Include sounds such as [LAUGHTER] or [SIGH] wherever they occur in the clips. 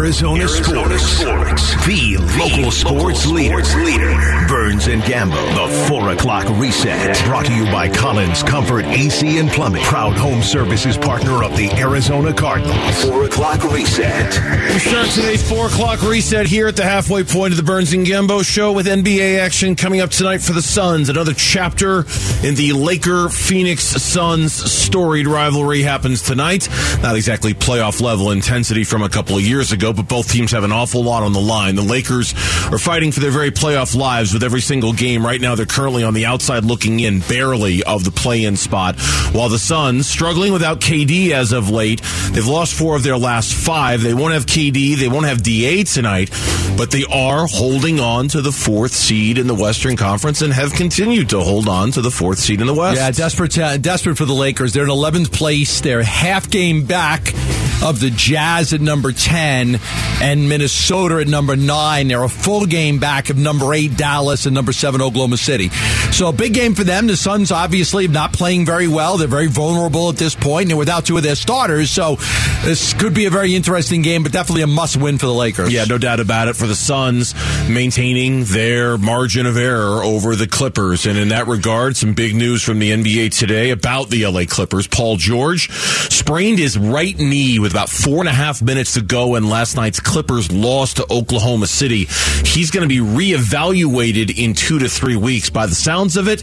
Arizona, Arizona sports. sports. The local sports, leader. leader. Burns and Gambo. The 4 o'clock reset. Brought to you by Collins Comfort AC and Plumbing. Proud home services partner of the Arizona Cardinals. 4 o'clock reset. We start today's 4 o'clock reset here at the halfway point of the Burns and Gambo show with NBA action coming up tonight for the Suns. Another chapter in the Laker Phoenix Suns storied rivalry happens tonight. Not exactly playoff level intensity from a couple of years ago, but both teams have an awful lot on the line. The Lakers are fighting for their very playoff lives with every single game. Right now, they're currently on the outside looking in barely of the play in spot, while the Suns struggling without KD as of late. They've lost four of their last five. They won't have KD. They won't have DA tonight, but they are holding on to the fourth seed in the Western Conference and have continued to hold on to the fourth seed in the West. Yeah, desperate, uh, desperate for the Lakers. They're in 11th place. They're half game back of the Jazz at number 10 and Minnesota at number 9. They're a full game back of number 8 Dallas and number 7 Oklahoma City. So a big game for them. The Suns obviously not playing very well. They're very vulnerable at this point. They're without two of their starters. So this could be a very interesting game, but definitely a must win for the Lakers. Yeah, no doubt about it. For the Suns, maintaining their margin of error over the Clippers. And in that regard, some big news from the NBA today about the LA Clippers. Paul George sprained his right knee with about four and a half minutes to go in last night's Clippers loss to Oklahoma City. He's going to be reevaluated in two to three weeks. By the sounds of it,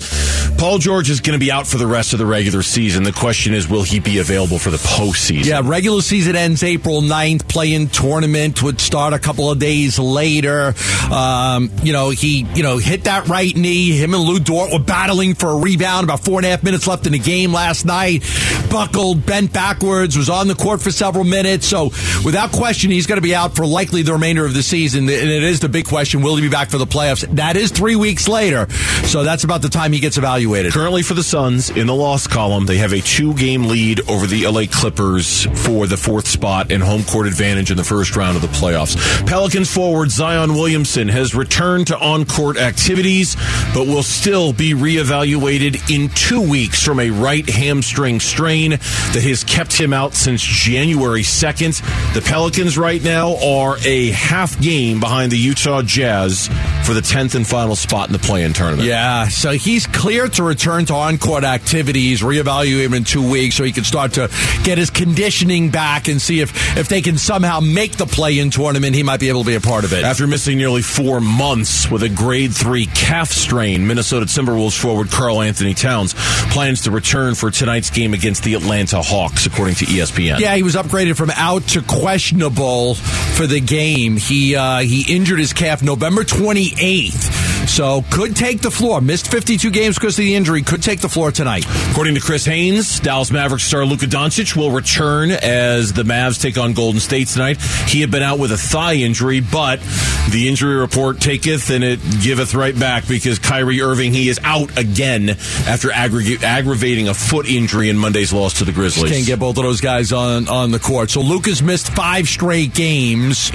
Paul George is going to be out for the rest of the regular season. The question is, will he be available for the postseason? Yeah, regular season ends April 9th. Playing tournament would start a couple of days later. Um, you know, he, you know, hit that right knee. Him and Lu Dort were battling for a rebound. About four and a half minutes left in the game last night. Buckled, bent backwards, was on the court for several minutes. So, without question, he's going to be out for likely the remainder of the season. And it is the big question: Will he be back for the playoffs? That is three weeks later. So that's about the time he gets evaluated. Currently for the Suns in the loss column, they have a two game lead over the LA Clippers for the fourth spot and home court advantage in the first round of the playoffs. Pelicans forward Zion Williamson has returned to on court activities, but will still be reevaluated in two weeks from a right hamstring strain that has kept him out since January 2nd. The Pelicans right now are a half game behind the Utah Jazz for the 10th and final spot in the play in tournament. Yeah, so he's clear to return to on court activities, reevaluate him in two weeks so he can start to get his conditioning back and see if, if they can somehow make the play in tournament, he might be able to be a part of it. After missing nearly four months with a grade three calf strain, Minnesota Timberwolves forward Karl Anthony Towns plans to return for tonight's game against the Atlanta Hawks, according to ESPN. Yeah, he was upgraded from out to questionable for the game. He uh, he injured his calf November 28th, 8th so could take the floor. Missed 52 games because of the injury. Could take the floor tonight. According to Chris Haynes, Dallas Mavericks star Luka Doncic will return as the Mavs take on Golden State tonight. He had been out with a thigh injury, but the injury report taketh and it giveth right back because Kyrie Irving he is out again after aggra- aggravating a foot injury in Monday's loss to the Grizzlies. Can't get both of those guys on, on the court. So Luka's missed five straight games.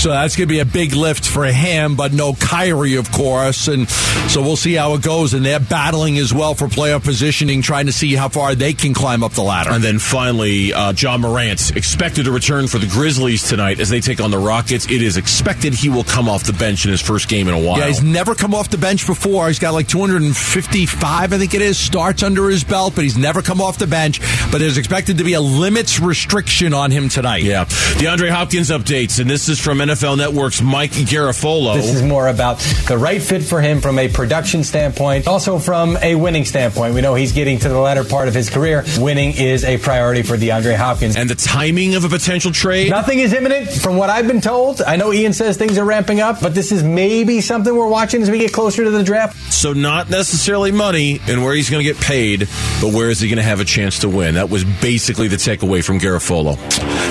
So that's going to be a big lift for him, but no Kyrie, of course. And so we'll see how it goes. And they're battling as well for playoff positioning, trying to see how far they can climb up the ladder. And then finally, uh, Ja Morant expected to return for the Grizzlies tonight as they take on the Rockets. It is expected he will come off the bench in his first game in a while. Yeah, he's never come off the bench before. He's got like 255, I think it is, starts under his belt, but he's never come off the bench. But there's expected to be a limits restriction on him tonight. Yeah. DeAndre Hopkins updates, and this is from NFL Network's Mike Garafolo. This is more about the right fit for him from a production standpoint, also from a winning standpoint. We know he's getting to the latter part of his career. Winning is a priority for DeAndre Hopkins. and the timing of a potential trade. Nothing is imminent from what I've been told. I know Ian says things are ramping up, but this is maybe something we're watching as we get closer to the draft. So not necessarily money and where he's going to get paid, but where is he going to have a chance to win? That was basically the takeaway from Garafolo.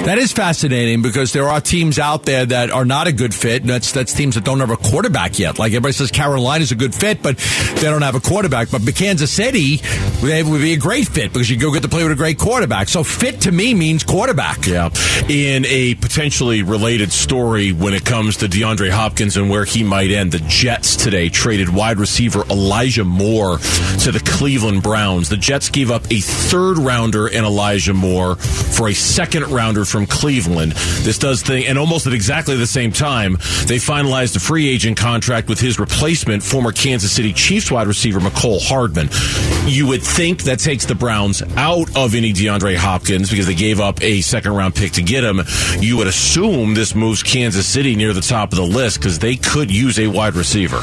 That is fascinating because there are teams out there that are not a good fit. That's that's teams that don't have a quarterback yet. Like everybody says, Carolina's a good fit, but they don't have a quarterback. But Kansas City they would be a great fit because you go get to play with a great quarterback. So fit to me means quarterback. Yeah. In a potentially related story when it comes to DeAndre Hopkins and where he might end, the Jets today traded wide receiver Elijah Moore to the Cleveland Browns. The Jets gave up a third rounder in Elijah Moore for a second rounder from Cleveland. This does thing, and almost at exactly the same time, they finalized a free agent contract with his replacement, former Kansas City Chiefs wide receiver Mecole Hardman. You would think that takes the Browns out of any DeAndre Hopkins because they gave up a second round pick to get him. You would assume this moves Kansas City near the top of the list because they could use a wide receiver.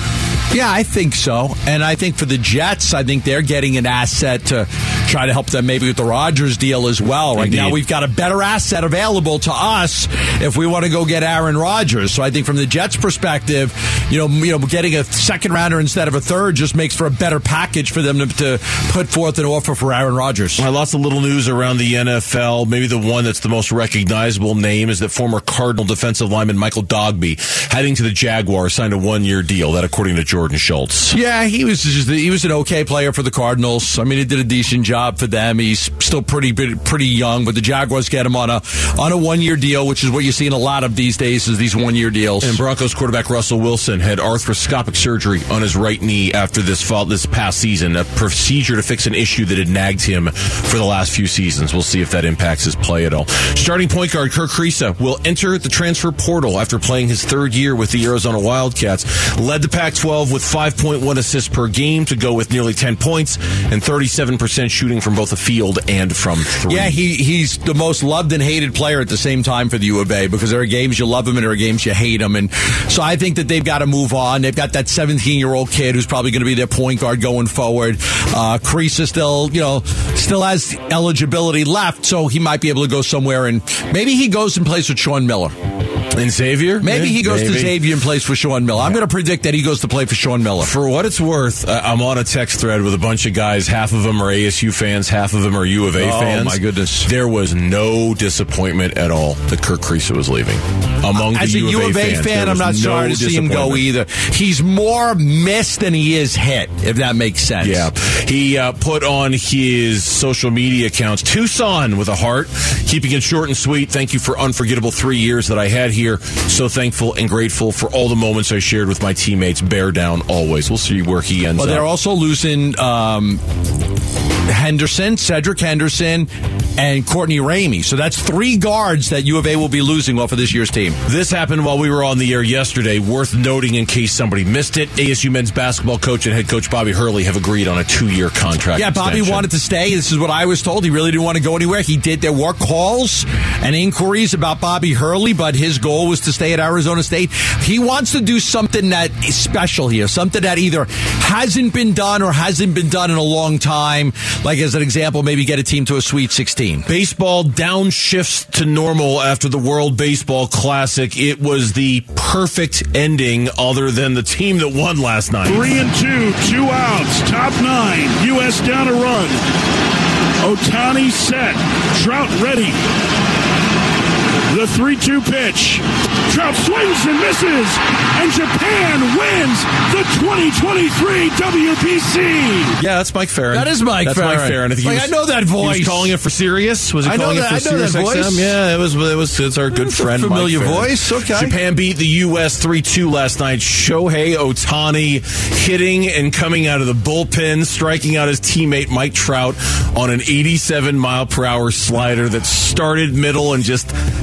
Yeah, I think so. And I think for the Jets, I think they're getting an asset to try to help them maybe with the Rodgers deal as well. Right Indeed. now, we've got a better asset available to us if we want to go get Aaron Rodgers. So I think from the Jets' perspective, you know, you know, getting a second rounder instead of a third just makes for a better package for them to, to put forth an offer for Aaron Rodgers. Well, lots of little news around the NFL. Maybe the one that's the most recognizable name is that former Cardinal defensive lineman Michael Dogbe heading to the Jaguars signed a one-year deal. That according to Jordan Schultz. Yeah, he was just he was an okay player for the Cardinals. I mean, he did a decent job for them. He's still pretty pretty young, but the Jaguars get him on a on a one year deal, which is what you see in a lot of these days is these one year deals. And Broncos quarterback Russell Wilson had arthroscopic surgery on his right knee after this fall this past season, a procedure to fix an issue that had nagged him for the last few seasons. We'll see if that impacts his play at all. Starting point guard Kerr Kriisa will enter the transfer portal after playing his third year with the Arizona Wildcats. Led the Pac-12 with 5.1 assists per game to go with nearly 10 points and 37% shooting from both the field and from three. Yeah, he he's the most loved and hated player at the same time for the U of A because there are games you love him and there are games you hate him, and so I think that they've got to move on. They've got that 17 year old kid who's probably going to be their point guard going forward. Uh, Kriisa still, you know, still has eligibility left, so he might be able to go somewhere and maybe he goes and plays with Sean Miller. And Xavier? Maybe he goes Maybe. to Xavier and plays for Sean Miller. I'm going to predict that he goes to play for Sean Miller. For what it's worth, uh, I'm on a text thread with a bunch of guys. Half of them are ASU fans, half of them are U of A fans. Oh, fans. my goodness. There was no disappointment at all that Kerr Kriisa was leaving. Among As the a U of A, fans, fan, I'm not no sorry to see him go either. He's more missed than he is hit, if that makes sense. Yeah. He uh, put on his social media accounts Tucson with a heart, keeping it short and sweet. Thank you for unforgettable three years that I had here. So thankful and grateful for all the moments I shared with my teammates. Bear down always. We'll see where he ends But up. they're also losing um, Henderson, Cedric Henderson, and Courtney Ramey. So that's three guards that U of A will be losing off of this year's team. This happened while we were on the air yesterday. Worth noting in case somebody missed it. ASU men's basketball coach and head coach Bobby Hurley have agreed on a two-year contract. Yeah, Bobby extension. wanted to stay. This is what I was told. He really didn't want to go anywhere. He did. There were calls and inquiries about Bobby Hurley, but his goal was to stay at Arizona State. He wants to do something that is special here, something that either hasn't been done or hasn't been done in a long time. Like as an example, maybe get a team to a Sweet 16. Baseball downshifts to normal after the World Baseball Classic. It was the perfect ending, other than the team that won last night. Three and two, two outs, top nine. U.S. down a run. Ohtani set. Trout ready. The 3 2 pitch. Trout swings and misses. And Japan wins the 2023 WBC. Yeah, that's Mike Ferrin. That is Mike that's Ferrin. Mike Ferrin. I, think he Like, I know that He voice. was calling it for serious. Was he I know calling that- it for I know that voice. XM? Yeah, it was. It was. It's our good It's a friend. familiar Mike voice, okay. Japan beat the U.S. three two last night. Shohei Ohtani hitting and coming out of the bullpen, striking out his teammate Mike Trout on an 87 mile per hour slider that started middle and just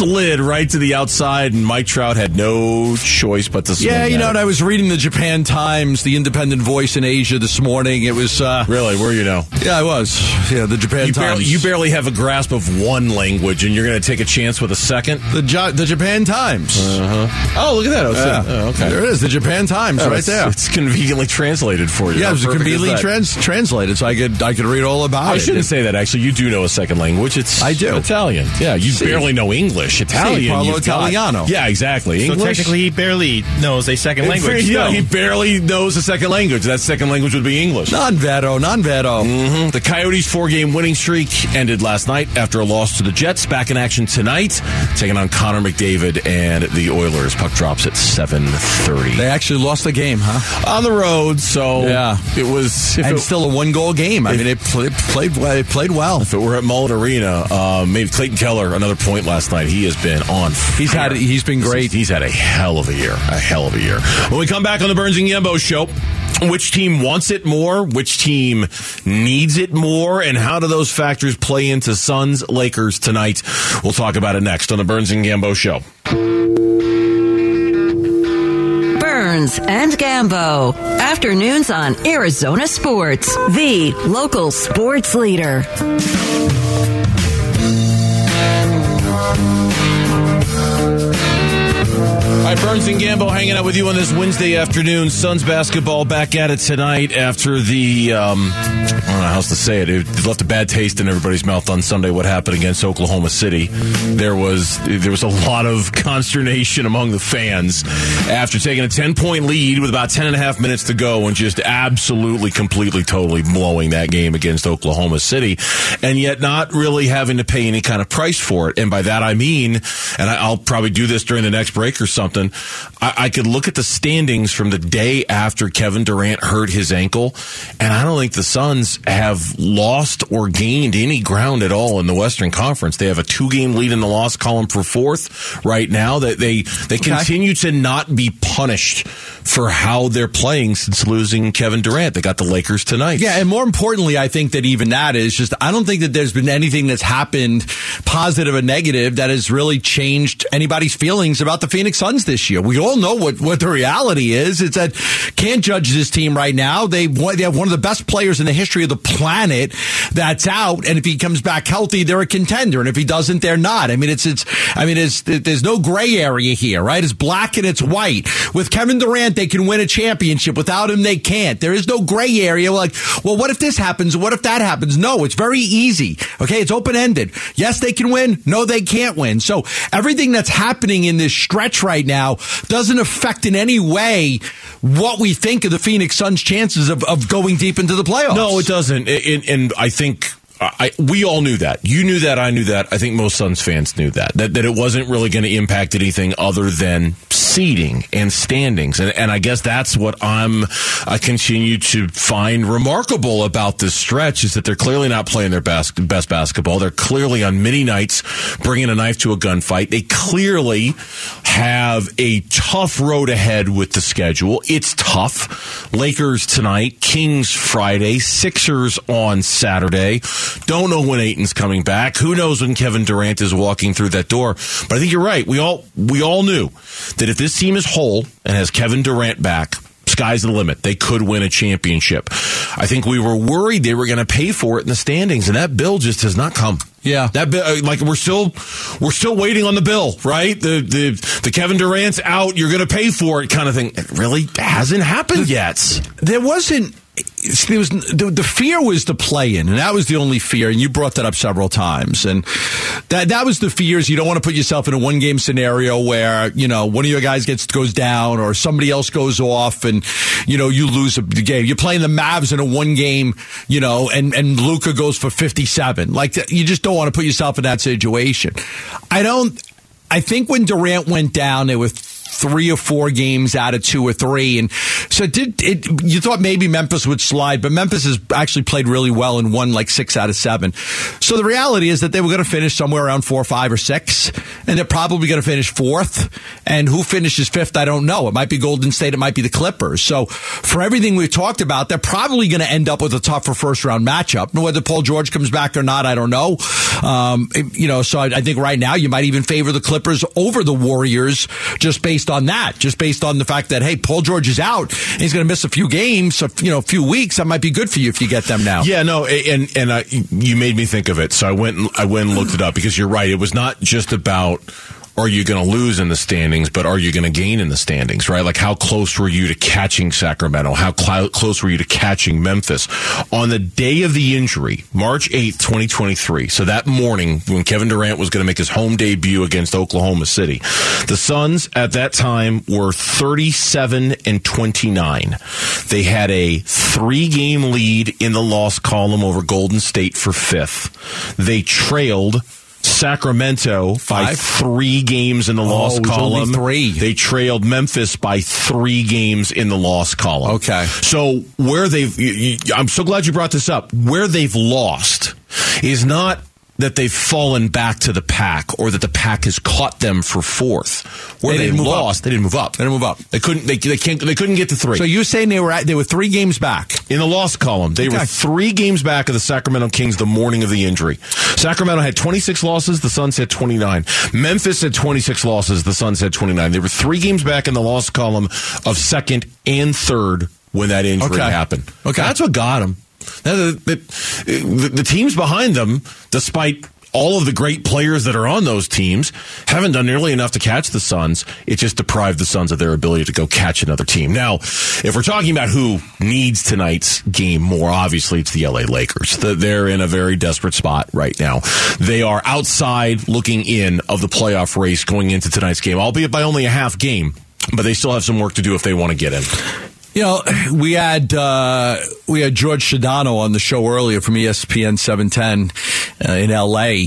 slid right to the outside. And Mike Trout had no choice but to. Yeah, you know, and I was reading the Japan Times, the independent voice in Asia this morning. It was, uh, really, where you know. yeah, I was. Yeah, the Japan You Times. barely, you barely have a grasp of one language, and you're going to take a chance with a second. the, Ja- the Japan Times. Oh, look at that! Yeah. Oh, okay. There it is, the Japan Times, Oh, right it's, there. It's conveniently translated for you. yeah, it was conveniently trans- translated, so I could I could read all about I it. I shouldn't say that. Actually, you do know a second language. It's I do. Italian. Yeah, you See. barely know English, Italian. parlo you've got- Italiano. yeah, exactly. So English. technically, he barely knows a second language. yeah, [LAUGHS] he barely knows a second language. That second language would be English. Non vero, non vero. Mhm. The Coyotes' four-game winning streak ended last night after a loss to the Jets. Back in action tonight, taking on Connor McDavid and the Oilers. Puck drops at seven thirty They actually lost the game, huh? on the road. So Yeah. it was. If And it, still a one goal game. I mean, it, pl- it played well. It played well. if it were at Mullet Arena, uh, maybe Clayton Keller another point last night. He has been on. He's had- fire. he's been great. He's had a hell of a year. A hell of a year. When we come back on the Burns and Gambo show. Which team wants it more? Which team needs it more? And how do those factors play into Suns Lakers tonight? We'll talk about it next on the Burns and Gambo show. Burns and Gambo. Afternoons on Arizona Sports, the local sports leader. All right, Burns and Gambo hanging out with you on this Wednesday afternoon. Suns basketball back at it tonight after the, um, I don't know how else to say it. It left a bad taste in everybody's mouth on Sunday what happened against Oklahoma City. There was, there was a lot of [LAUGHS] consternation among the fans after taking a 10 point lead with about 10 and a half minutes to go and just absolutely, completely, totally blowing that game against Oklahoma City and yet not really having to pay any kind of price for it. And by that I mean, and I'll probably do this during the next break or something. I, I could look at the standings from the day after Kevin Durant hurt his ankle, and I don't think the Suns have lost or gained any ground at all in the Western Conference. They have a two game lead in the loss column for fourth right now. That they they continue to not be punished for how they're playing since losing Kevin Durant. They got the Lakers tonight. Yeah, and more importantly, I think that even that is just, I don't think that there's been anything that's happened, positive or negative, that has really changed anybody's feelings about the Phoenix Suns this year. We all know what, what the reality is. It's that can't judge this team right now. They, they have one of the best players in the history of the planet that's out. And if he comes back healthy, they're a contender. And if he doesn't, they're not. I mean, it's, it's, I mean, it's, there's no gray area here, right? It's black and it's white. With Kevin Durant, they can win a championship. Without him, they can't. There is no gray area. Like, well, what if this happens? What if that happens? No, it's very easy. Okay. It's open ended. Yes, they can win. No, they can't win. So everything that's happening in this stretch right now doesn't affect in any way what we think of the Phoenix Suns chances of, of going deep into the playoffs. No, it doesn't. And, I think I, we all knew that. You knew that. I knew that. I think most Suns fans knew that. That, that it wasn't really going to impact anything other than seeding and standings. And, and I guess that's what I'm, I continue to find remarkable about this stretch is that they're clearly not playing their best basketball. They're clearly on many nights bringing a knife to a gunfight. They clearly have a tough road ahead with the schedule. It's tough. Lakers tonight, Kings Friday, Sixers on Saturday. Don't know when Ayton's coming back. Who knows when Kevin Durant is walking through that door? But I think you're right. We all we all knew that if this team is whole and has Kevin Durant back, sky's the limit. They could win a championship. I think we were worried they were going to pay for it in the standings, and that bill just has not come. Yeah. that bill, uh, like we're still we're still waiting on the bill, right? The the the Kevin Durant's out, you're going to pay for it, kind of thing. It really hasn't happened yet. there wasn't there was the, the fear was the play in and that was the only fear and you brought that up several times and that that was the fears. You don't want to put yourself in a one game scenario where you know one of your guys gets goes down or somebody else goes off and you know you lose a game. You're playing the Mavs in a one game you know and and Luka goes for 57 like you just don't want to put yourself in that situation. I don't I think when Durant went down there were three or four games out of two or three. And so did it, you thought maybe Memphis would slide, but Memphis has actually played really well and won like six out of seven. So the reality is that they were going to finish somewhere around four, five, or six, and they're probably going to finish fourth. And who finishes fifth, I don't know. It might be Golden State, it might be the Clippers. So for everything we've talked about, they're probably going to end up with a tougher first round matchup. Whether Paul George comes back or not, I don't know. Um, you know, so I, I think right now you might even favor the Clippers over the Warriors just based on that, just based on the fact that hey, Paul George is out, and he's going to miss a few games, a, you know, a few weeks. That might be good for you if you get them now. Yeah, no, and and I, you made me think of it, so I went I went and looked it up because you're right. It was not just about are you going to lose in the standings, but are you going to gain in the standings, right? Like how close were you to catching Sacramento? How cl- close were you to catching Memphis? On the day of the injury, March 8th, 2023, so that morning when Kevin Durant was going to make his home debut against Oklahoma City, the Suns at that time were 37 and 29. They had a three game lead in the loss column over Golden State for fifth. They trailed Sacramento by Five? three games in the oh, loss it only column. three. They trailed Memphis by three games in the loss column. Okay. So where they've, you, you, I'm so glad you brought this up. Where they've lost is not that they've fallen back to the pack or that the pack has caught them for fourth. Where They they, didn't move up. lost, they didn't move up. They didn't move up. They couldn't. They, they can't. They couldn't get to three. So you're saying they were at, they were three games back? In the loss column, they were three games back of the Sacramento Kings the morning of the injury. Sacramento had 26 losses, the Suns had 29. Memphis had 26 losses, the Suns had 29. They were three games back in the loss column of second and third when that injury Okay. happened. Okay. That's what got them. The, the, the, teams behind them, despite all of the great players that are on those teams haven't done nearly enough to catch the Suns. It just deprived the Suns of their ability to go catch another team. Now, if we're talking about who needs tonight's game more, obviously it's the LA Lakers. The- They're in a very desperate spot right now. They are outside looking in of the playoff race going into tonight's game, albeit by only a half game. But they still have some work to do if they want to get in. You know, we had uh, we had Jorge Sedano on the show earlier from ESPN 710 uh, in L.A.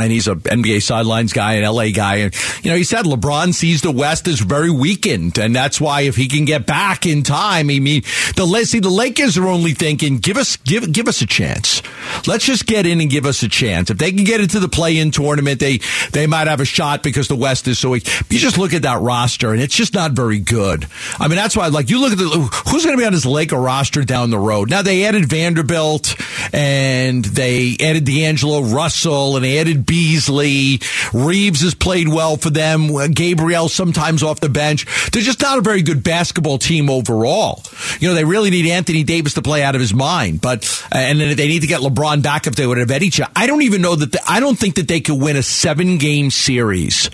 And he's a NBA sidelines guy, an LA guy, and you know he said LeBron sees the West as very weakened, and that's why if he can get back in time, I mean the see the Lakers are only thinking give us give give us a chance, let's just get in and give us a chance. If they can get into the play-in tournament, they they might have a shot because the West is so weak. You just look at that roster, and it's just not very good. I mean that's why like you look at the who's going to be on this Laker roster down the road. Now they added Vanderbilt, and they added D'Angelo Russell, and they added Beasley. Reaves has played well for them. Gabriel sometimes off the bench. They're just not a very good basketball team overall. You know, they really need Anthony Davis to play out of his mind, but uh, and then they need to get LeBron back if they would have had each. I don't even know that. The, I don't think that they could win a seven game series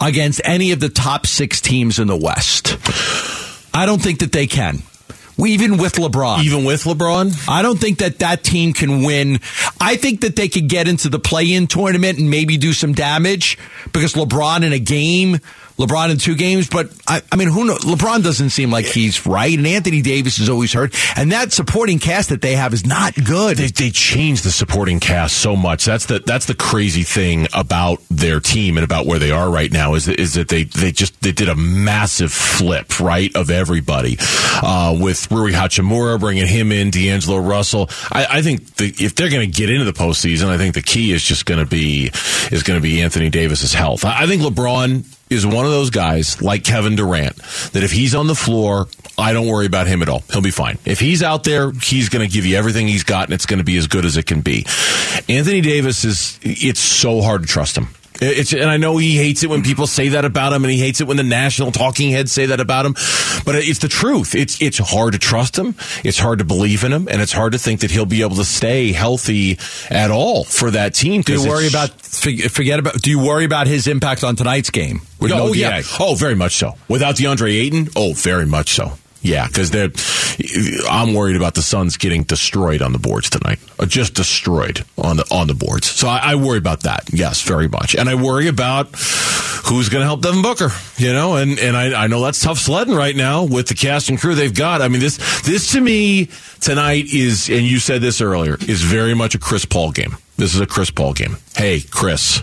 against any of the top six teams in the West. I don't think that they can. Even with LeBron. Even with LeBron? I don't think that that team can win. I think that they could get into the play-in tournament and maybe do some damage because LeBron in a game, LeBron in two games. But I, I mean, who knows? LeBron doesn't seem like he's right, and Anthony Davis is always hurt, and that supporting cast that they have is not good. They, they changed the supporting cast so much. That's the that's the crazy thing about their team and about where they are right now is that, is that they they just they did a massive flip right of everybody uh, with Rui Hachimura bringing him in, D'Angelo Russell. I, I think the, if they're going to get into the postseason, I think the key is just going to be is going to be Anthony Davis's health. I, I think LeBron is one of those guys like Kevin Durant that if he's on the floor, I don't worry about him at all. He'll be fine. If he's out there, he's going to give you everything he's got and it's going to be as good as it can be. Anthony Davis is, it's so hard to trust him. It's, and I know he hates it when people say that about him, and he hates it when the national talking heads say that about him. But it's the truth. It's it's hard to trust him. It's hard to believe in him, and it's hard to think that he'll be able to stay healthy at all for that team. Do you worry about forget about? Do you worry about his impact on tonight's game? With oh no yeah. DA? Oh, very much so. Without DeAndre Ayton, oh, very much so. Yeah, because they're. I'm worried about the Suns getting destroyed on the boards tonight. Uh, Just destroyed on the on the boards. So I, I worry about that. Yes, very much, and I worry about who's going to help Devin Booker. You know, and and I, I know that's tough sledding right now with the cast and crew they've got. I mean, this this to me tonight is, and you said this earlier, is very much a Chris Paul game. This is a Chris Paul game. Hey, Chris.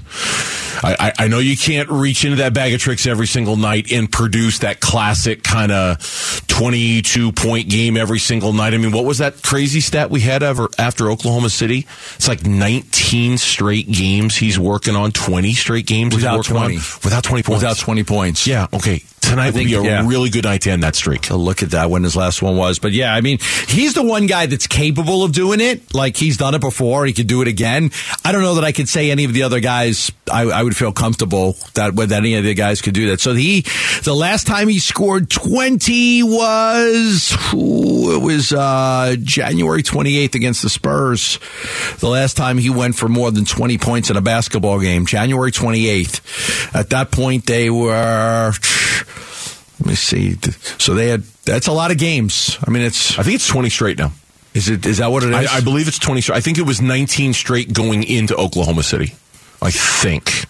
I, I, I know you can't reach into that bag of tricks every single night and produce that classic kind of 22 point game every single night. I mean, what was that crazy stat we had ever after Oklahoma City? It's like 19 straight games he's working on, 20 straight games Without he's working 20. on without 20 points. Without twenty points. Yeah, okay. Tonight think, would be a yeah. really good night to end that streak. look at that when his last one was. But yeah, I mean, he's the one guy that's capable of doing it. Like he's done it before. He could do it again. I don't know that I could say any of the other guys. I, I would feel comfortable that with any of the guys could do that. So he, the last time he scored twenty was ooh, it was uh, January twenty eighth against the Spurs. The last time he went for more than twenty points in a basketball game, January twenty eighth. At that point, they were. Let me see. So they had. That's a lot of games. I mean, it's. I think it's 20 straight now. Is it? Is that what it is? I, I believe it's 20 straight. I think it was 19 straight going into Oklahoma City. I think.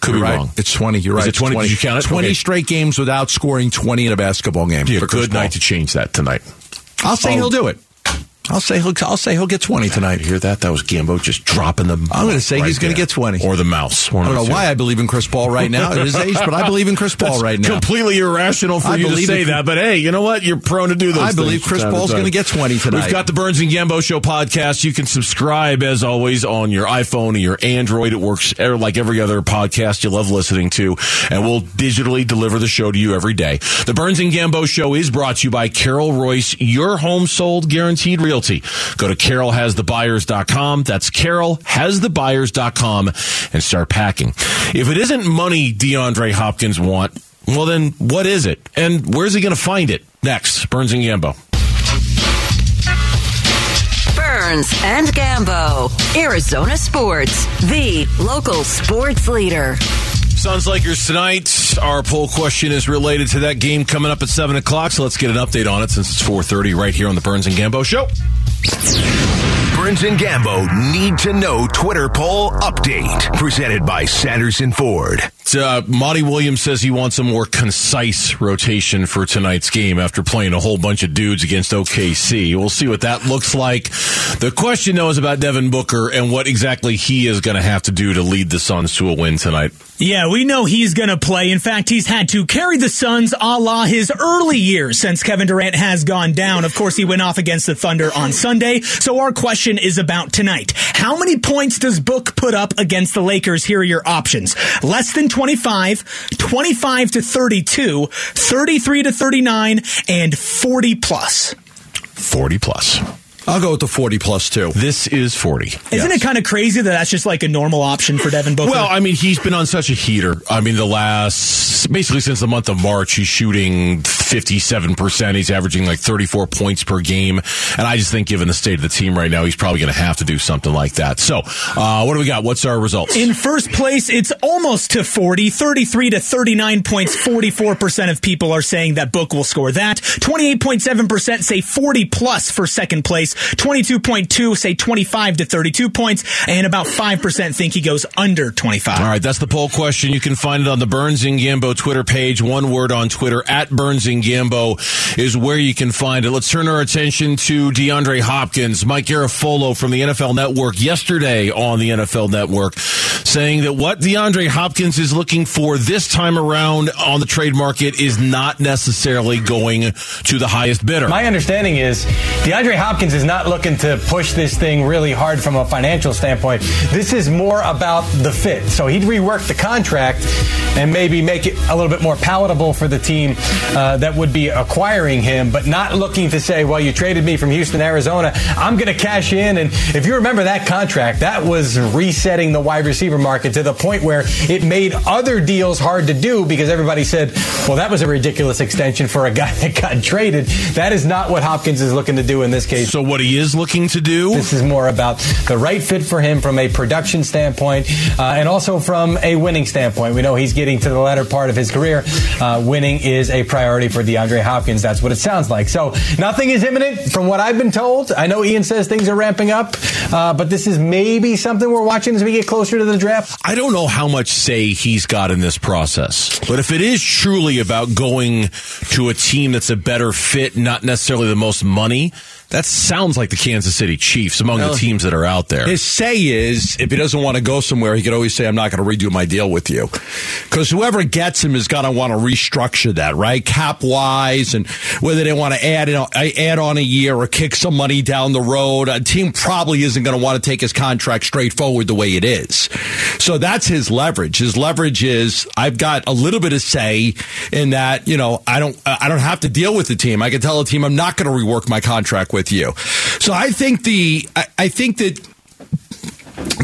Could be You're right. wrong. It's twenty. You're Is right. it 20? Did you count it? Twenty Okay. straight games without scoring twenty in a basketball game. Be a Chris good Paul. night to change that tonight. I'll say Oh. he'll do it. I'll say he'll. I'll say he'll get twenty You tonight. hear that? That was Gambo just dropping them. I'm going to say he's going to get twenty. Or the mouse. I don't know why I believe in Chris Paul right now at his age, but I believe in Chris Paul That's right now. Completely irrational for I you to say it- that, but hey, you know what? You're prone to do those. I believe Chris Paul's gonna get 20 tonight. We've got the Burns and Gambo Show podcast. You can subscribe as always on your iPhone or your Android. It works er- like every other podcast you love listening to, and we'll digitally deliver the show to you every day. The Burns and Gambo Show is brought to you by Carol Royse, your home sold guaranteed realty. Go to carolhasthebuyers.com. That's carolhasthebuyers.com and start packing. If it isn't money DeAndre Hopkins want, well then what is it? And where's he going to find it? Next, Burns and Gambo. Burns and Gambo. Arizona Sports, the local sports leader. Suns Lakers tonight. Our poll question is related to that game coming up at seven o'clock. So let's get an update on it since it's four thirty right here on the Burns and Gambo Show. Burns and Gambo need to know Twitter poll update. Presented by Sanderson Ford. Uh, Monty Williams says he wants a more concise rotation for tonight's game after playing a whole bunch of dudes against OKC. We'll see what that looks like. The question, though, is about Devin Booker and what exactly he is going to have to do to lead the Suns to a win tonight. Yeah, we know he's going to play. In fact, he's had to carry the Suns a la his early years since Kevin Durant has gone down. Of course, he went off against the Thunder on Sunday. So our question is about tonight. How many points does Book put up against the Lakers? Here are your options. Less than 25, 25 to 32, 33 to 39, and 40 plus. 40 plus. I'll go with the forty plus two. This is 40. Isn't Yes. it kind of crazy that that's just like a normal option for Devin Booker? Well, I mean, he's been on such a heater. I mean, the last, basically since the month of March, he's shooting 57%. He's averaging like 34 points per game. And I just think given the state of the team right now, he's probably going to have to do something like that. So, uh, what do we got? What's our results? In first place, it's almost to 40, 33 to 39 points. 44% of people are saying that Book will score that. 28.7% say 40 plus for second place. 22.2 say 25 to 32 points. And about 5% think he goes under 25. All right, that's the poll question. You can find it on the Burns and Gambo Twitter page. One word on Twitter at Burns and Gambo is where you can find it. Let's turn our attention to DeAndre Hopkins, Mike Garafolo from the NFL Network yesterday on the NFL Network, saying that what DeAndre Hopkins is looking for this time around on the trade market is not necessarily going to the highest bidder. My understanding is DeAndre Hopkins is not looking to push this thing really hard from a financial standpoint. This is more about the fit. So he'd rework the contract and maybe make it a little bit more palatable for the team uh, that would be acquiring him, but not looking to say, well, you traded me from Houston, Arizona. I'm going to cash in. And if you remember that contract, that was resetting the wide receiver market to the point where it made other deals hard to do because everybody said, well, that was a ridiculous extension for a guy [LAUGHS] that got traded. That is not what Hopkins is looking to do in this case. so what he is looking to do This is more about the right fit for him from a production standpoint uh, and also from a winning standpoint. We know he's getting to the latter part of his career. Uh, winning is a priority for DeAndre Hopkins. That's what it sounds like. So nothing is imminent from what I've been told. I know Ian says things are ramping up, uh, but this is maybe something we're watching as we get closer to the draft. I don't know how much say he's got in this process, but if it is truly about going to a team that's a better fit, not necessarily the most money, That sounds like the Kansas City Chiefs among Well, the teams that are out there. His say is, if he doesn't want to go somewhere, he could always say, "I'm not going to redo my deal with you," because whoever gets him is going to want to restructure that, right, cap wise, and whether they want to add you know, add on a year or kick some money down the road. A team probably isn't going to want to take his contract straightforward the way it is. So that's his leverage. His leverage is, I've got a little bit of say in that. You know, I don't I don't have to deal with the team. I can tell the team I'm not going to rework my contract with you. So I think the I, I think that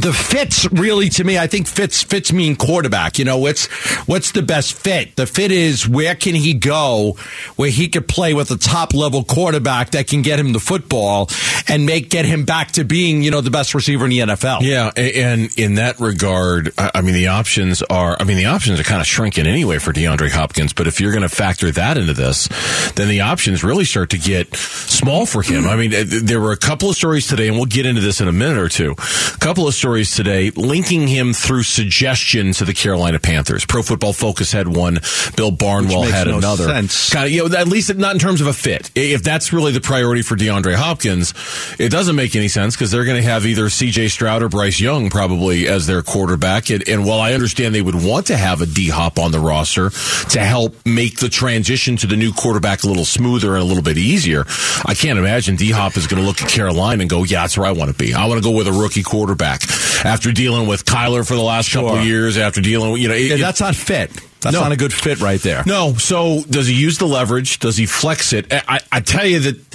the fits really to me i think fits fits mean quarterback you know what's what's the best fit the fit is where can he go where he could play with a top level quarterback that can get him the football and make get him back to being you know the best receiver in the nfl Yeah, and in that regard, I mean, the options are, I mean, the options are kind of shrinking anyway for DeAndre Hopkins, but if you're going to factor that into this, then the options really start to get small for him. I mean, there were a couple of stories today, and we'll get into this in a minute or two. A couple of stories today linking him through suggestion to the Carolina Panthers. Pro Football Focus had one, Bill Barnwell had no another. sense. Kind of, you know, at least not in terms of a fit. If that's really the priority for DeAndre Hopkins, it doesn't make any sense because they're going to have either C.J. Stroud or Bryce Young probably as their quarterback. And, and while I understand they would want to have a D Hop on the roster to help make the transition to the new quarterback a little smoother and a little bit easier, I can't imagine D Hop is going to look at Carolina and go, "Yeah, that's where I want to be. I want to go with a rookie quarterback." After dealing with Kyler for the last couple of years, after dealing with you know, it- Yeah, that's not fit that's No. not a good fit right there no. So does he use the leverage? Does he flex it? I- I tell you that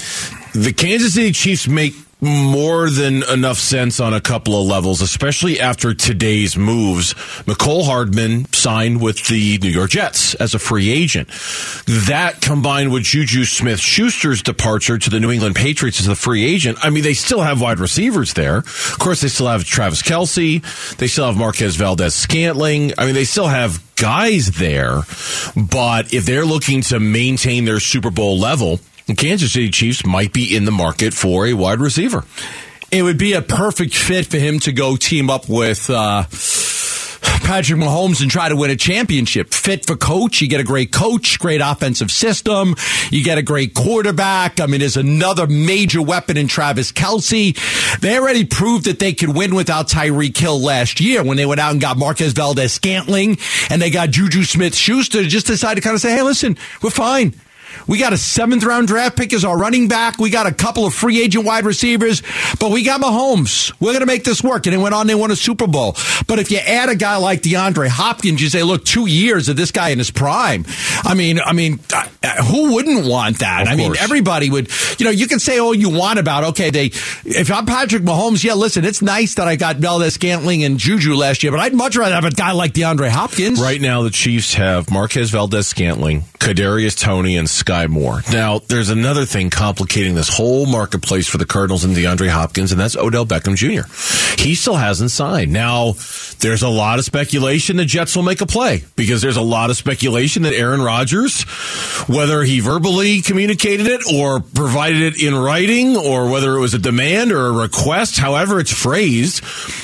the Kansas City Chiefs make more than enough sense on a couple of levels, especially after today's moves. Mecole Hardman signed with the New York Jets as a free agent. That combined with Juju Smith Schuster's departure to the New England Patriots as a free agent. I mean, they still have wide receivers there. Of course, they still have Travis Kelce. They still have Marquez Valdes Scantling. I mean, they still have guys there. But if they're looking to maintain their Super Bowl level, the Kansas City Chiefs might be in the market for a wide receiver. it would be a perfect fit for him to go team up with uh, Patrick Mahomes and try to win a championship. Fit for coach. You get a great coach, great offensive system. You get a great quarterback. I mean, there's another major weapon in Travis Kelce. They already proved that they could win without Tyreek Hill last year when they went out and got Marquez Valdes Scantling and they got Juju Smith Schuster. Just decided to kind of say, hey, listen, we're fine. We got a seventh round draft pick as our running back. We got a couple of free agent wide receivers, but we got Mahomes. We're going to make this work. And they went on, they won a Super Bowl. But if you add a guy like DeAndre Hopkins, you say, look, two years of this guy in his prime. I mean, I mean, uh, who wouldn't want that? Of I mean, everybody would, you know, you can say all you want about, okay, they, if I'm Patrick Mahomes, yeah, listen, it's nice that I got Valdes Scantling and Juju last year, but I'd much rather have a guy like DeAndre Hopkins. Right now, the Chiefs have Marquez Valdes Scantling, Kadarius Toney, and Skyy Moore. Now, there's another thing complicating this whole marketplace for the Cardinals and DeAndre Hopkins, and that's Odell Beckham Jr. He still hasn't signed. Now, there's a lot of speculation the Jets will make a play because there's a lot of speculation that Aaron Rodgers, whether he verbally communicated it or provided it in writing or whether it was a demand or a request, however it's phrased,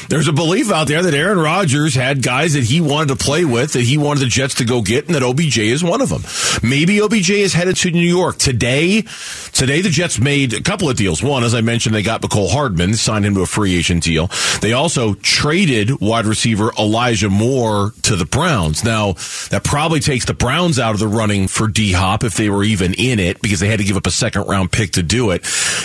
there's a belief out there that Aaron Rodgers had guys that he wanted to play with that he wanted the Jets to go get and that OBJ is one of them. Maybe OBJ is headed to New York today. Today the Jets made a couple of deals. One, as I mentioned, they got Mecole Hardman, signed him to a free agent deal. They also traded wide receiver Elijah Moore to the Browns. Now, that probably takes the Browns out of the running for D Hop if they were even in it because they had to give up a second round pick to do it.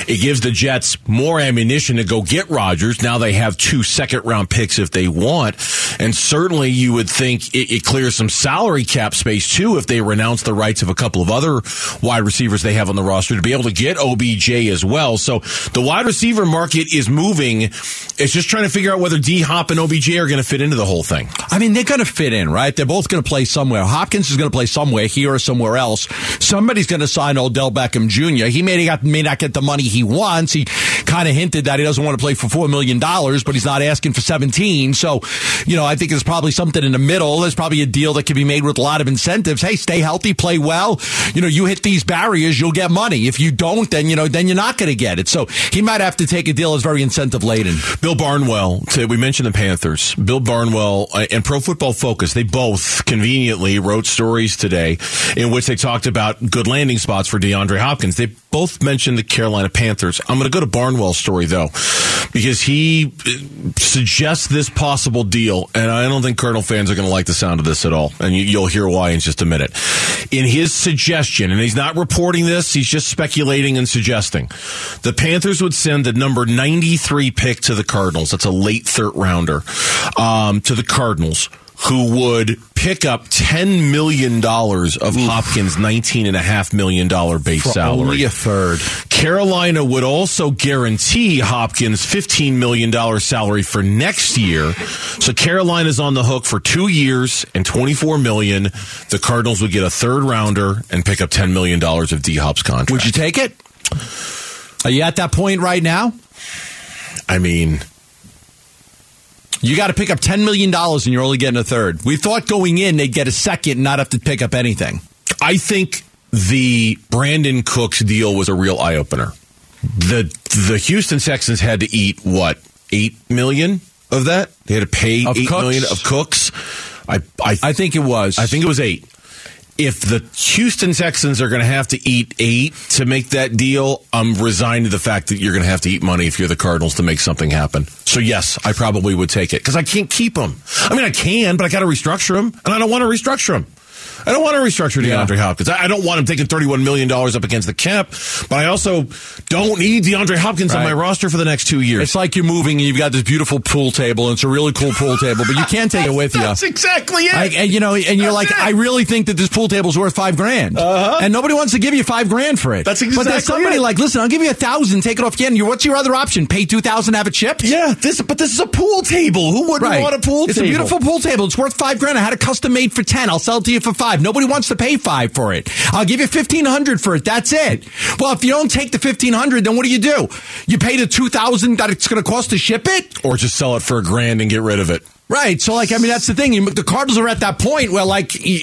It gives the Jets more ammunition to go get Rodgers. Now they have two second round picks if they want. And certainly you would think it, it clears some salary cap space too if they renounce the rights of a couple of other wide receivers they have on the roster to be able to get OBJ as well. So the wide receiver market is moving. It's just trying to figure out whether D Hop and OBJ are going to fit into the whole thing. I mean, they're going to fit in, right? They're both going to play somewhere. Hopkins is going to play somewhere here or somewhere else. Somebody's going to sign Odell Beckham Jr. He may not, may not get the money he wants. He kind of hinted that he doesn't want to play for $4 million, but he's not asking for 17. So, you know, I think there's probably something in the middle. There's probably a deal that can be made with a lot of incentives. Hey, stay healthy, play well. You know, you hit these barriers, you'll get money. If you don't, then, you know, then you're not going to get it. So he might have to take a deal that's very incentive laden. Bill Barnwell, we mentioned the Panthers. Bill Barnwell uh, and Pro Football Focus, they both conveniently wrote stories today in which they talked about good landing spots for DeAndre Hopkins. They both mentioned the Carolina Panthers. I'm going to go to Barnwell's story though, because he uh, suggests this possible deal, and I don't think Cardinal fans are going to like the sound of this at all. And you, will hear why in just a minute. In his suggestion, and he's not reporting this, he's just speculating and suggesting, the Panthers would send the number 93 pick to the Cardinals. That's a late third rounder um, to the Cardinals who would pick up $10 million of. Hopkins' $19.5 million base For salary. Only a third. Carolina would also guarantee Hopkins' $15 million salary for next year. So Carolina's on the hook for two years and 24 million. The Cardinals would get a third rounder and pick up $10 million of D Hop's contract. Would you take it? Are you at that point right now? I mean, you got to pick up $10 million and you're only getting a third. We thought going in they'd get a second and not have to pick up anything. I think the Brandin Cooks deal was a real eye opener. The the Houston Texans had to eat what eight million of that. They had to pay of eight Cooks? million of Cooks. I I, I think it was. I think it was eight if the Houston Texans are going to have to eat eight to make that deal, I'm resigned to the fact that you're going to have to eat money if you're the Cardinals to make something happen. So yes, I probably would take it because I can't keep them. I mean, I can, but I got to restructure them, and I don't want to restructure them. I don't want to restructure DeAndre yeah. Hopkins. I don't want him taking $31 million up against the cap, but I also don't need DeAndre Hopkins right. on my roster for the next two years. It's like you're moving and you've got this beautiful pool table, and it's a really cool pool table, but you can't take it with [LAUGHS] you. That's exactly it. I, and, you know, and you're That's like, it. I really think that this pool table's worth five grand. Uh-huh. And nobody wants to give you five grand for it. That's exactly But there's somebody it. like, listen, I'll give you a thousand, take it off again. What's your other option? Pay two thousand, have it shipped? Yeah, this, but this is a pool table. Who wouldn't Right. want a pool it's table? It's a beautiful pool table. It's worth five grand. I had a custom made for ten. I'll sell it to you for five. Nobody wants to pay five for it. I'll give you fifteen hundred for it. That's it. Well, if you don't take the fifteen hundred, then what do you do? You pay the two thousand that it's going to cost to ship it, Or just sell it for a grand and get rid of it. Right? So, like, I mean, that's the thing. You, the Cardinals are at that point where, like, you,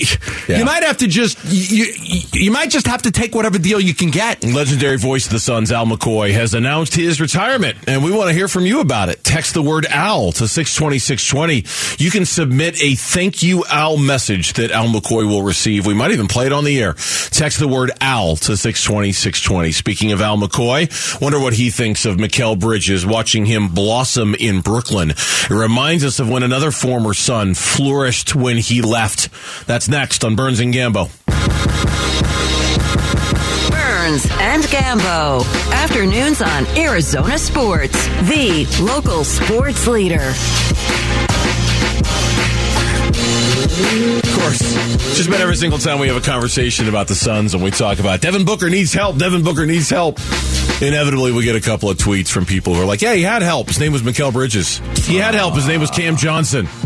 Yeah. you might have to just you, you you might just have to take whatever deal you can get. Legendary voice of the Suns, Al McCoy, has announced his retirement, and we want to hear from you about it. Text the word Al to 620 620. You can submit a thank you, Al message that Al McCoy will receive. We might even play it on the air. Text the word Al to 620 620. Speaking of Al McCoy, wonder what he thinks of Mikal Bridges, watching him blossom in Brooklyn. It reminds us of when another former Sun flourished when he left. That's next on Burns and Gambo. Burns and Gambo. Afternoons on Arizona Sports, the local sports leader. Of course. Just about every single time we have a conversation about the Suns and we talk about Devin Booker needs help, Devin Booker needs help. Inevitably, we get a couple of tweets from people who are like, yeah, he had help. His name was Mikal Bridges. He had help. His name was Cam Johnson. [LAUGHS]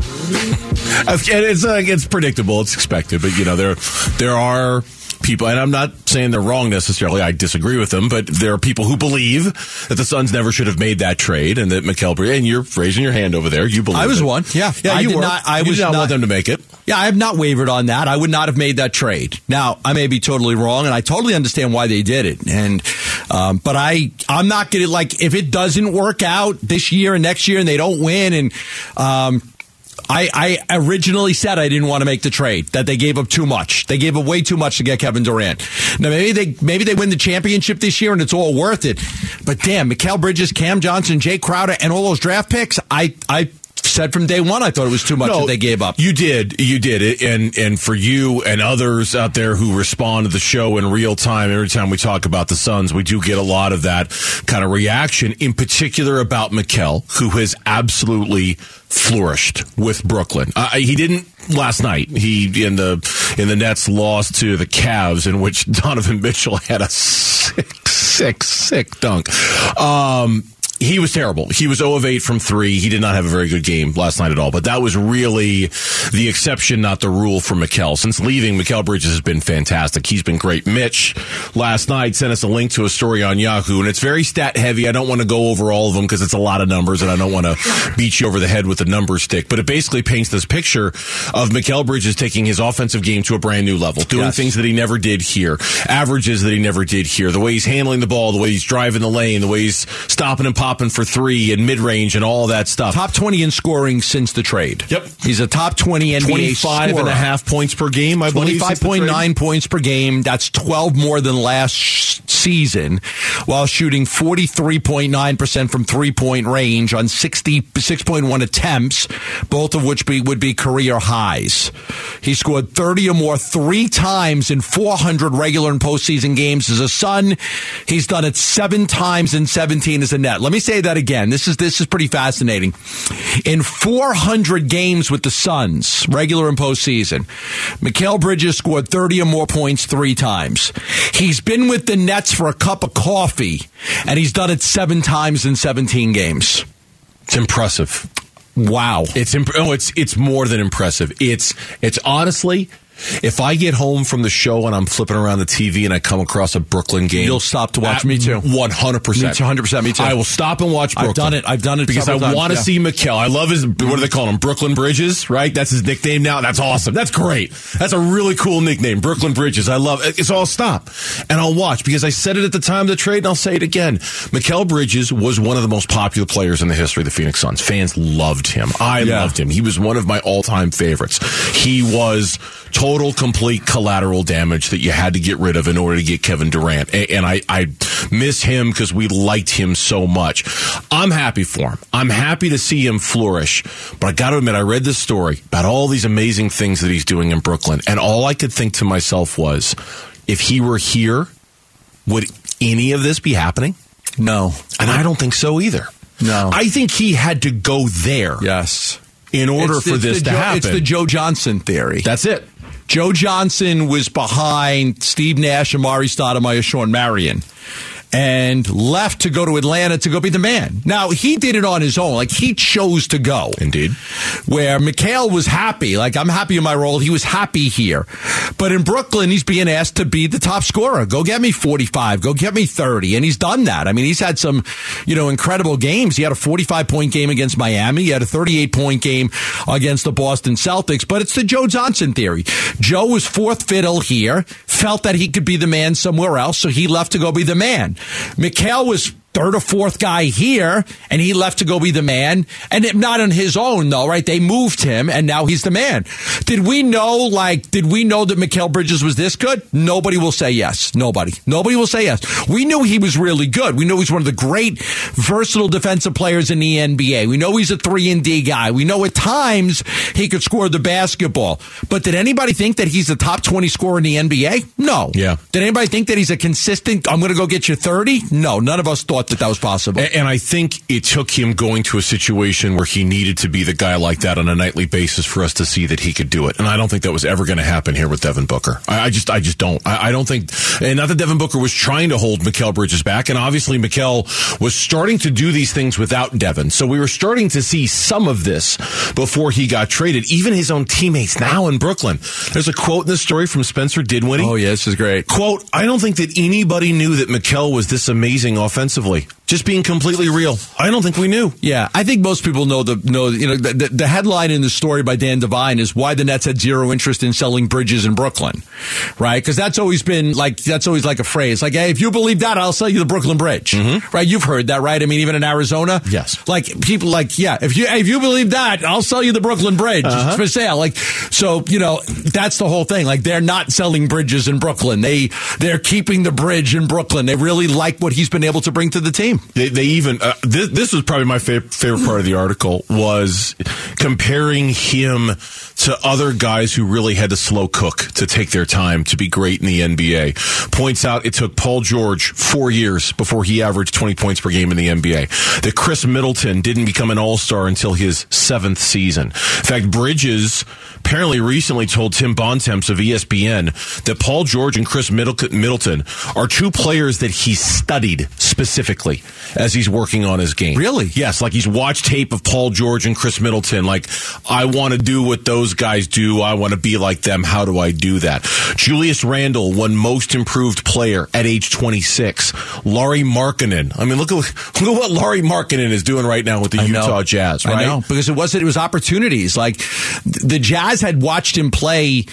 It's, uh, it's predictable. It's expected. But, you know, there, there are people, and I'm not saying they're wrong necessarily. I disagree with them, but there are people who believe that the Suns never should have made that trade and that Bridges, and you're raising your hand over there. You believe I was it. one. Yeah. Yeah, I you did were. not- I You was did not, not- want them to make it. Yeah, I have not wavered on that. I would not have made that trade. Now, I may be totally wrong, and I totally understand why they did it. And um, but I, I'm not to like if it doesn't work out this year and next year, and they don't win, and um, I, I originally said I didn't want to make the trade. That they gave up too much. They gave up way too much to get Kevin Durant. Now maybe they maybe they win the championship this year and it's all worth it. But damn, Mikal Bridges, Cam Johnson, Jae Crowder, and all those draft picks. I I said from day one I thought it was too much that they gave up. You did, you did, and and for you and others out there who respond to the show in real time, every time we talk about the Suns, we do get a lot of that kind of reaction. In particular about Mikal, who has absolutely flourished with Brooklyn. Uh, he didn't last night. He in the in the Nets lost to the Cavs, in which [LAUGHS] Donovan Mitchell had a sick, sick, sick dunk. Um, he was terrible. He was 0 of 8 from three. He did not have a very good game last night at all. But that was really the exception, not the rule for Mikal. Since leaving, Mikal Bridges has been fantastic. He's been great. Mitch last night sent us a link to a story on Yahoo, and it's very stat heavy. I don't want to go over all of them because it's a lot of numbers, and I don't want to beat you over the head with a number stick. But it basically paints this picture of Mikal Bridges taking his offensive game to a brand new level, doing Yes. things that he never did here, averages that he never did here, the way he's handling the ball, the way he's driving the lane, the way he's stopping and popping for three and mid range and all that stuff. Top 20 in scoring since the trade. Yep. He's a top 20 NBA 25 and scorer. a half points per game, I believe. since the 25.9 points per game. That's 12 more than last season, while shooting 43.9% from three point range on 66.1 attempts, both of which be, would be career highs. He scored 30 or more three times in 400 regular and postseason games as a Sun. He's done it seven times in 17 as a net. Let me say that again. This is, this is pretty fascinating. In 400 games with the Suns, regular and postseason, Mikal Bridges scored 30 or more points three times. He's been with the Nets for a cup of coffee, and he's done it seven times in 17 games. It's impressive. Wow. It's imp- oh, it's it's more than impressive. It's it's honestly, if I get home from the show and I'm flipping around the TV and I come across a Brooklyn game, You'll stop to watch me too. One hundred percent, Me too, 100%, me too. I will stop and watch. Brooklyn. I've done it. I've done it because I want to yeah. see Mikal. I love his. What do they call him? Brooklyn Bridges, right? That's his nickname now. That's awesome. That's great. That's a really cool nickname, Brooklyn Bridges. I love it. So I'll stop and I'll watch because I said it at the time of the trade and I'll say it again. Mikal Bridges was one of the most popular players in the history of the Phoenix Suns. Fans loved him. I Yeah. loved him. He was one of my all-time favorites. He was total, complete collateral damage that you had to get rid of in order to get Kevin Durant. And I, I miss him because we liked him so much. I'm happy for him. I'm happy to see him flourish. But I got to admit, I read this story about all these amazing things that he's doing in Brooklyn. And all I could think to myself was, if he were here, would any of this be happening? No. And I don't think so either. No. I think he had to go there Yes. in order It's- for it's this to Joe- happen. It's the Joe Johnson theory. That's it. Joe Johnson was behind Steve Nash, Amar'e Stoudemire, Shawn Marion, and left to go to Atlanta to go be the man. Now he did it on his own, like he chose to go. Indeed. Where Mikal was happy, like I'm happy in my role. He was happy here, but in Brooklyn, he's being asked to be the top scorer. Go get me 45. Go get me 30, and he's done that. I mean, he's had some, you know, incredible games. He had a 45 point game against Miami. He had a 38 point game against the Boston Celtics. But it's the Joe Johnson theory. Joe was fourth fiddle here, felt that he could be the man somewhere else, so he left to go be the man. Mikal was third or fourth guy here, and he left to go be the man. And it, not on his own, though, right? They moved him, and now he's the man. Did we know, like, did we know that Mikal Bridges was this good? Nobody will say yes. Nobody. Nobody will say yes. We knew he was really good. We knew he's one of the great versatile defensive players in the NBA. We know he's a three and D guy. We know at times he could score the basketball. But did anybody think that he's the top 20 scorer in the NBA? No. Yeah. Did anybody think that he's a consistent, I'm going to go get you 30? No. None of us thought that that was possible. And I think it took him going to a situation where he needed to be the guy like that on a nightly basis for us to see that he could do it. And I don't think that was ever going to happen here with Devin Booker. I, I just, I just don't. I, I don't think, and not that Devin Booker was trying to hold Mikal Bridges back. And obviously Mikal was starting to do these things without Devin. So we were starting to see some of this before he got traded. Even his own teammates now in Brooklyn. There's a quote in this story from Spencer Dinwiddie. Oh, yeah, this is great. Quote, I don't think that anybody knew that Mikal was this amazing offensively. Really. Just being completely real. I don't think we knew. Yeah, I think most people know the know you know the, the, the headline in the story by Dan Devine is why the Nets had zero interest in selling bridges in Brooklyn, right? Because that's always been like that's always like a phrase like, hey, if you believe that, I'll sell you the Brooklyn Bridge, mm-hmm. right? You've heard that, right? I mean, even in Arizona, Yes. like people like yeah, if you if you believe that, I'll sell you the Brooklyn Bridge It's for sale. Like so, you know, that's the whole thing. Like they're not selling bridges in Brooklyn. They they're keeping the bridge in Brooklyn. They really like what he's been able to bring to the team. They, they even uh, this, this was probably my favorite favorite part of the article was comparing him to other guys who really had to slow cook to take their time to be great in the NBA. Points out it took Paul George four years before he averaged 20 points per game in the NBA. That Khris Middleton didn't become an All Star until his seventh season. In fact, Bridges apparently recently told Tim Bontemps of ESPN that Paul George and Khris Middleton are two players that he studied specifically. as he's working on his game. Really? Yes. Like he's watched tape of Paul George and Chris Middleton. Like, I want to do what those guys do. I want to be like them. How do I do that? Julius Randle won most improved player at age 26. Lauri Markkanen. I mean, look at, [LAUGHS] look at what Lauri Markkanen is doing right now with the I know. Utah Jazz, right? I know because it wasn't. It was opportunities. Like the Jazz had watched him play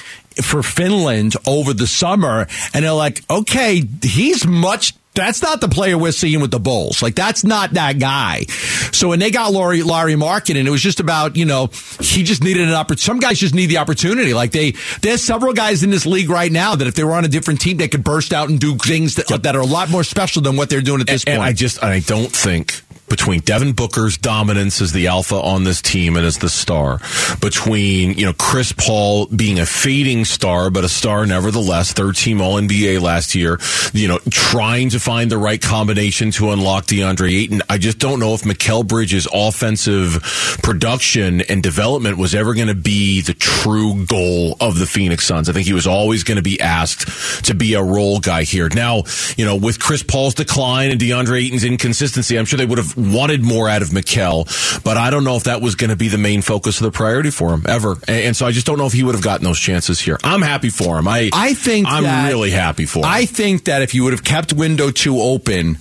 for Finland over the summer, and they're like, okay, he's much. That's not the player we're seeing with the Bulls. Like that's not that guy. So when they got Lauri Larry Markin, and it was just about you know he just needed an opportunity. Some guys just need the opportunity. Like they there's several guys in this league right now that if they were on a different team, they could burst out and do things that, that are a lot more special than what they're doing at this and, point. and I just I don't think between Devin Booker's dominance as the alpha on this team and as the star, between you know Chris Paul being a fading star but a star nevertheless, third team All NBA last year, you know trying to find the right combination to unlock DeAndre Ayton. I just don't know if Mikal Bridges' offensive production and development was ever going to be the true goal of the Phoenix Suns. I think he was always going to be asked to be a role guy here. Now, you know, with Chris Paul's decline and DeAndre Ayton's inconsistency, I'm sure they would have wanted more out of Mikal, but I don't know if that was going to be the main focus of the priority for him ever. And, and so I just don't know if he would have gotten those chances here. I'm happy for him. I I think I'm that- really happy for him. I think that if you would have kept window two open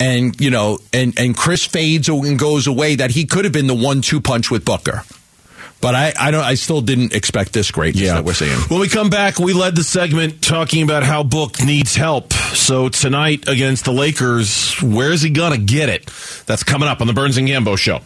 and you know and and Chris fades and goes away that he could have been the one two punch with Booker. But I, I don't I still didn't expect this great Yeah, that we're seeing. When we come back, we led the segment talking about how Book needs help. So tonight against the Lakers, where is he gonna get it? That's coming up on the Burns and Gambo show.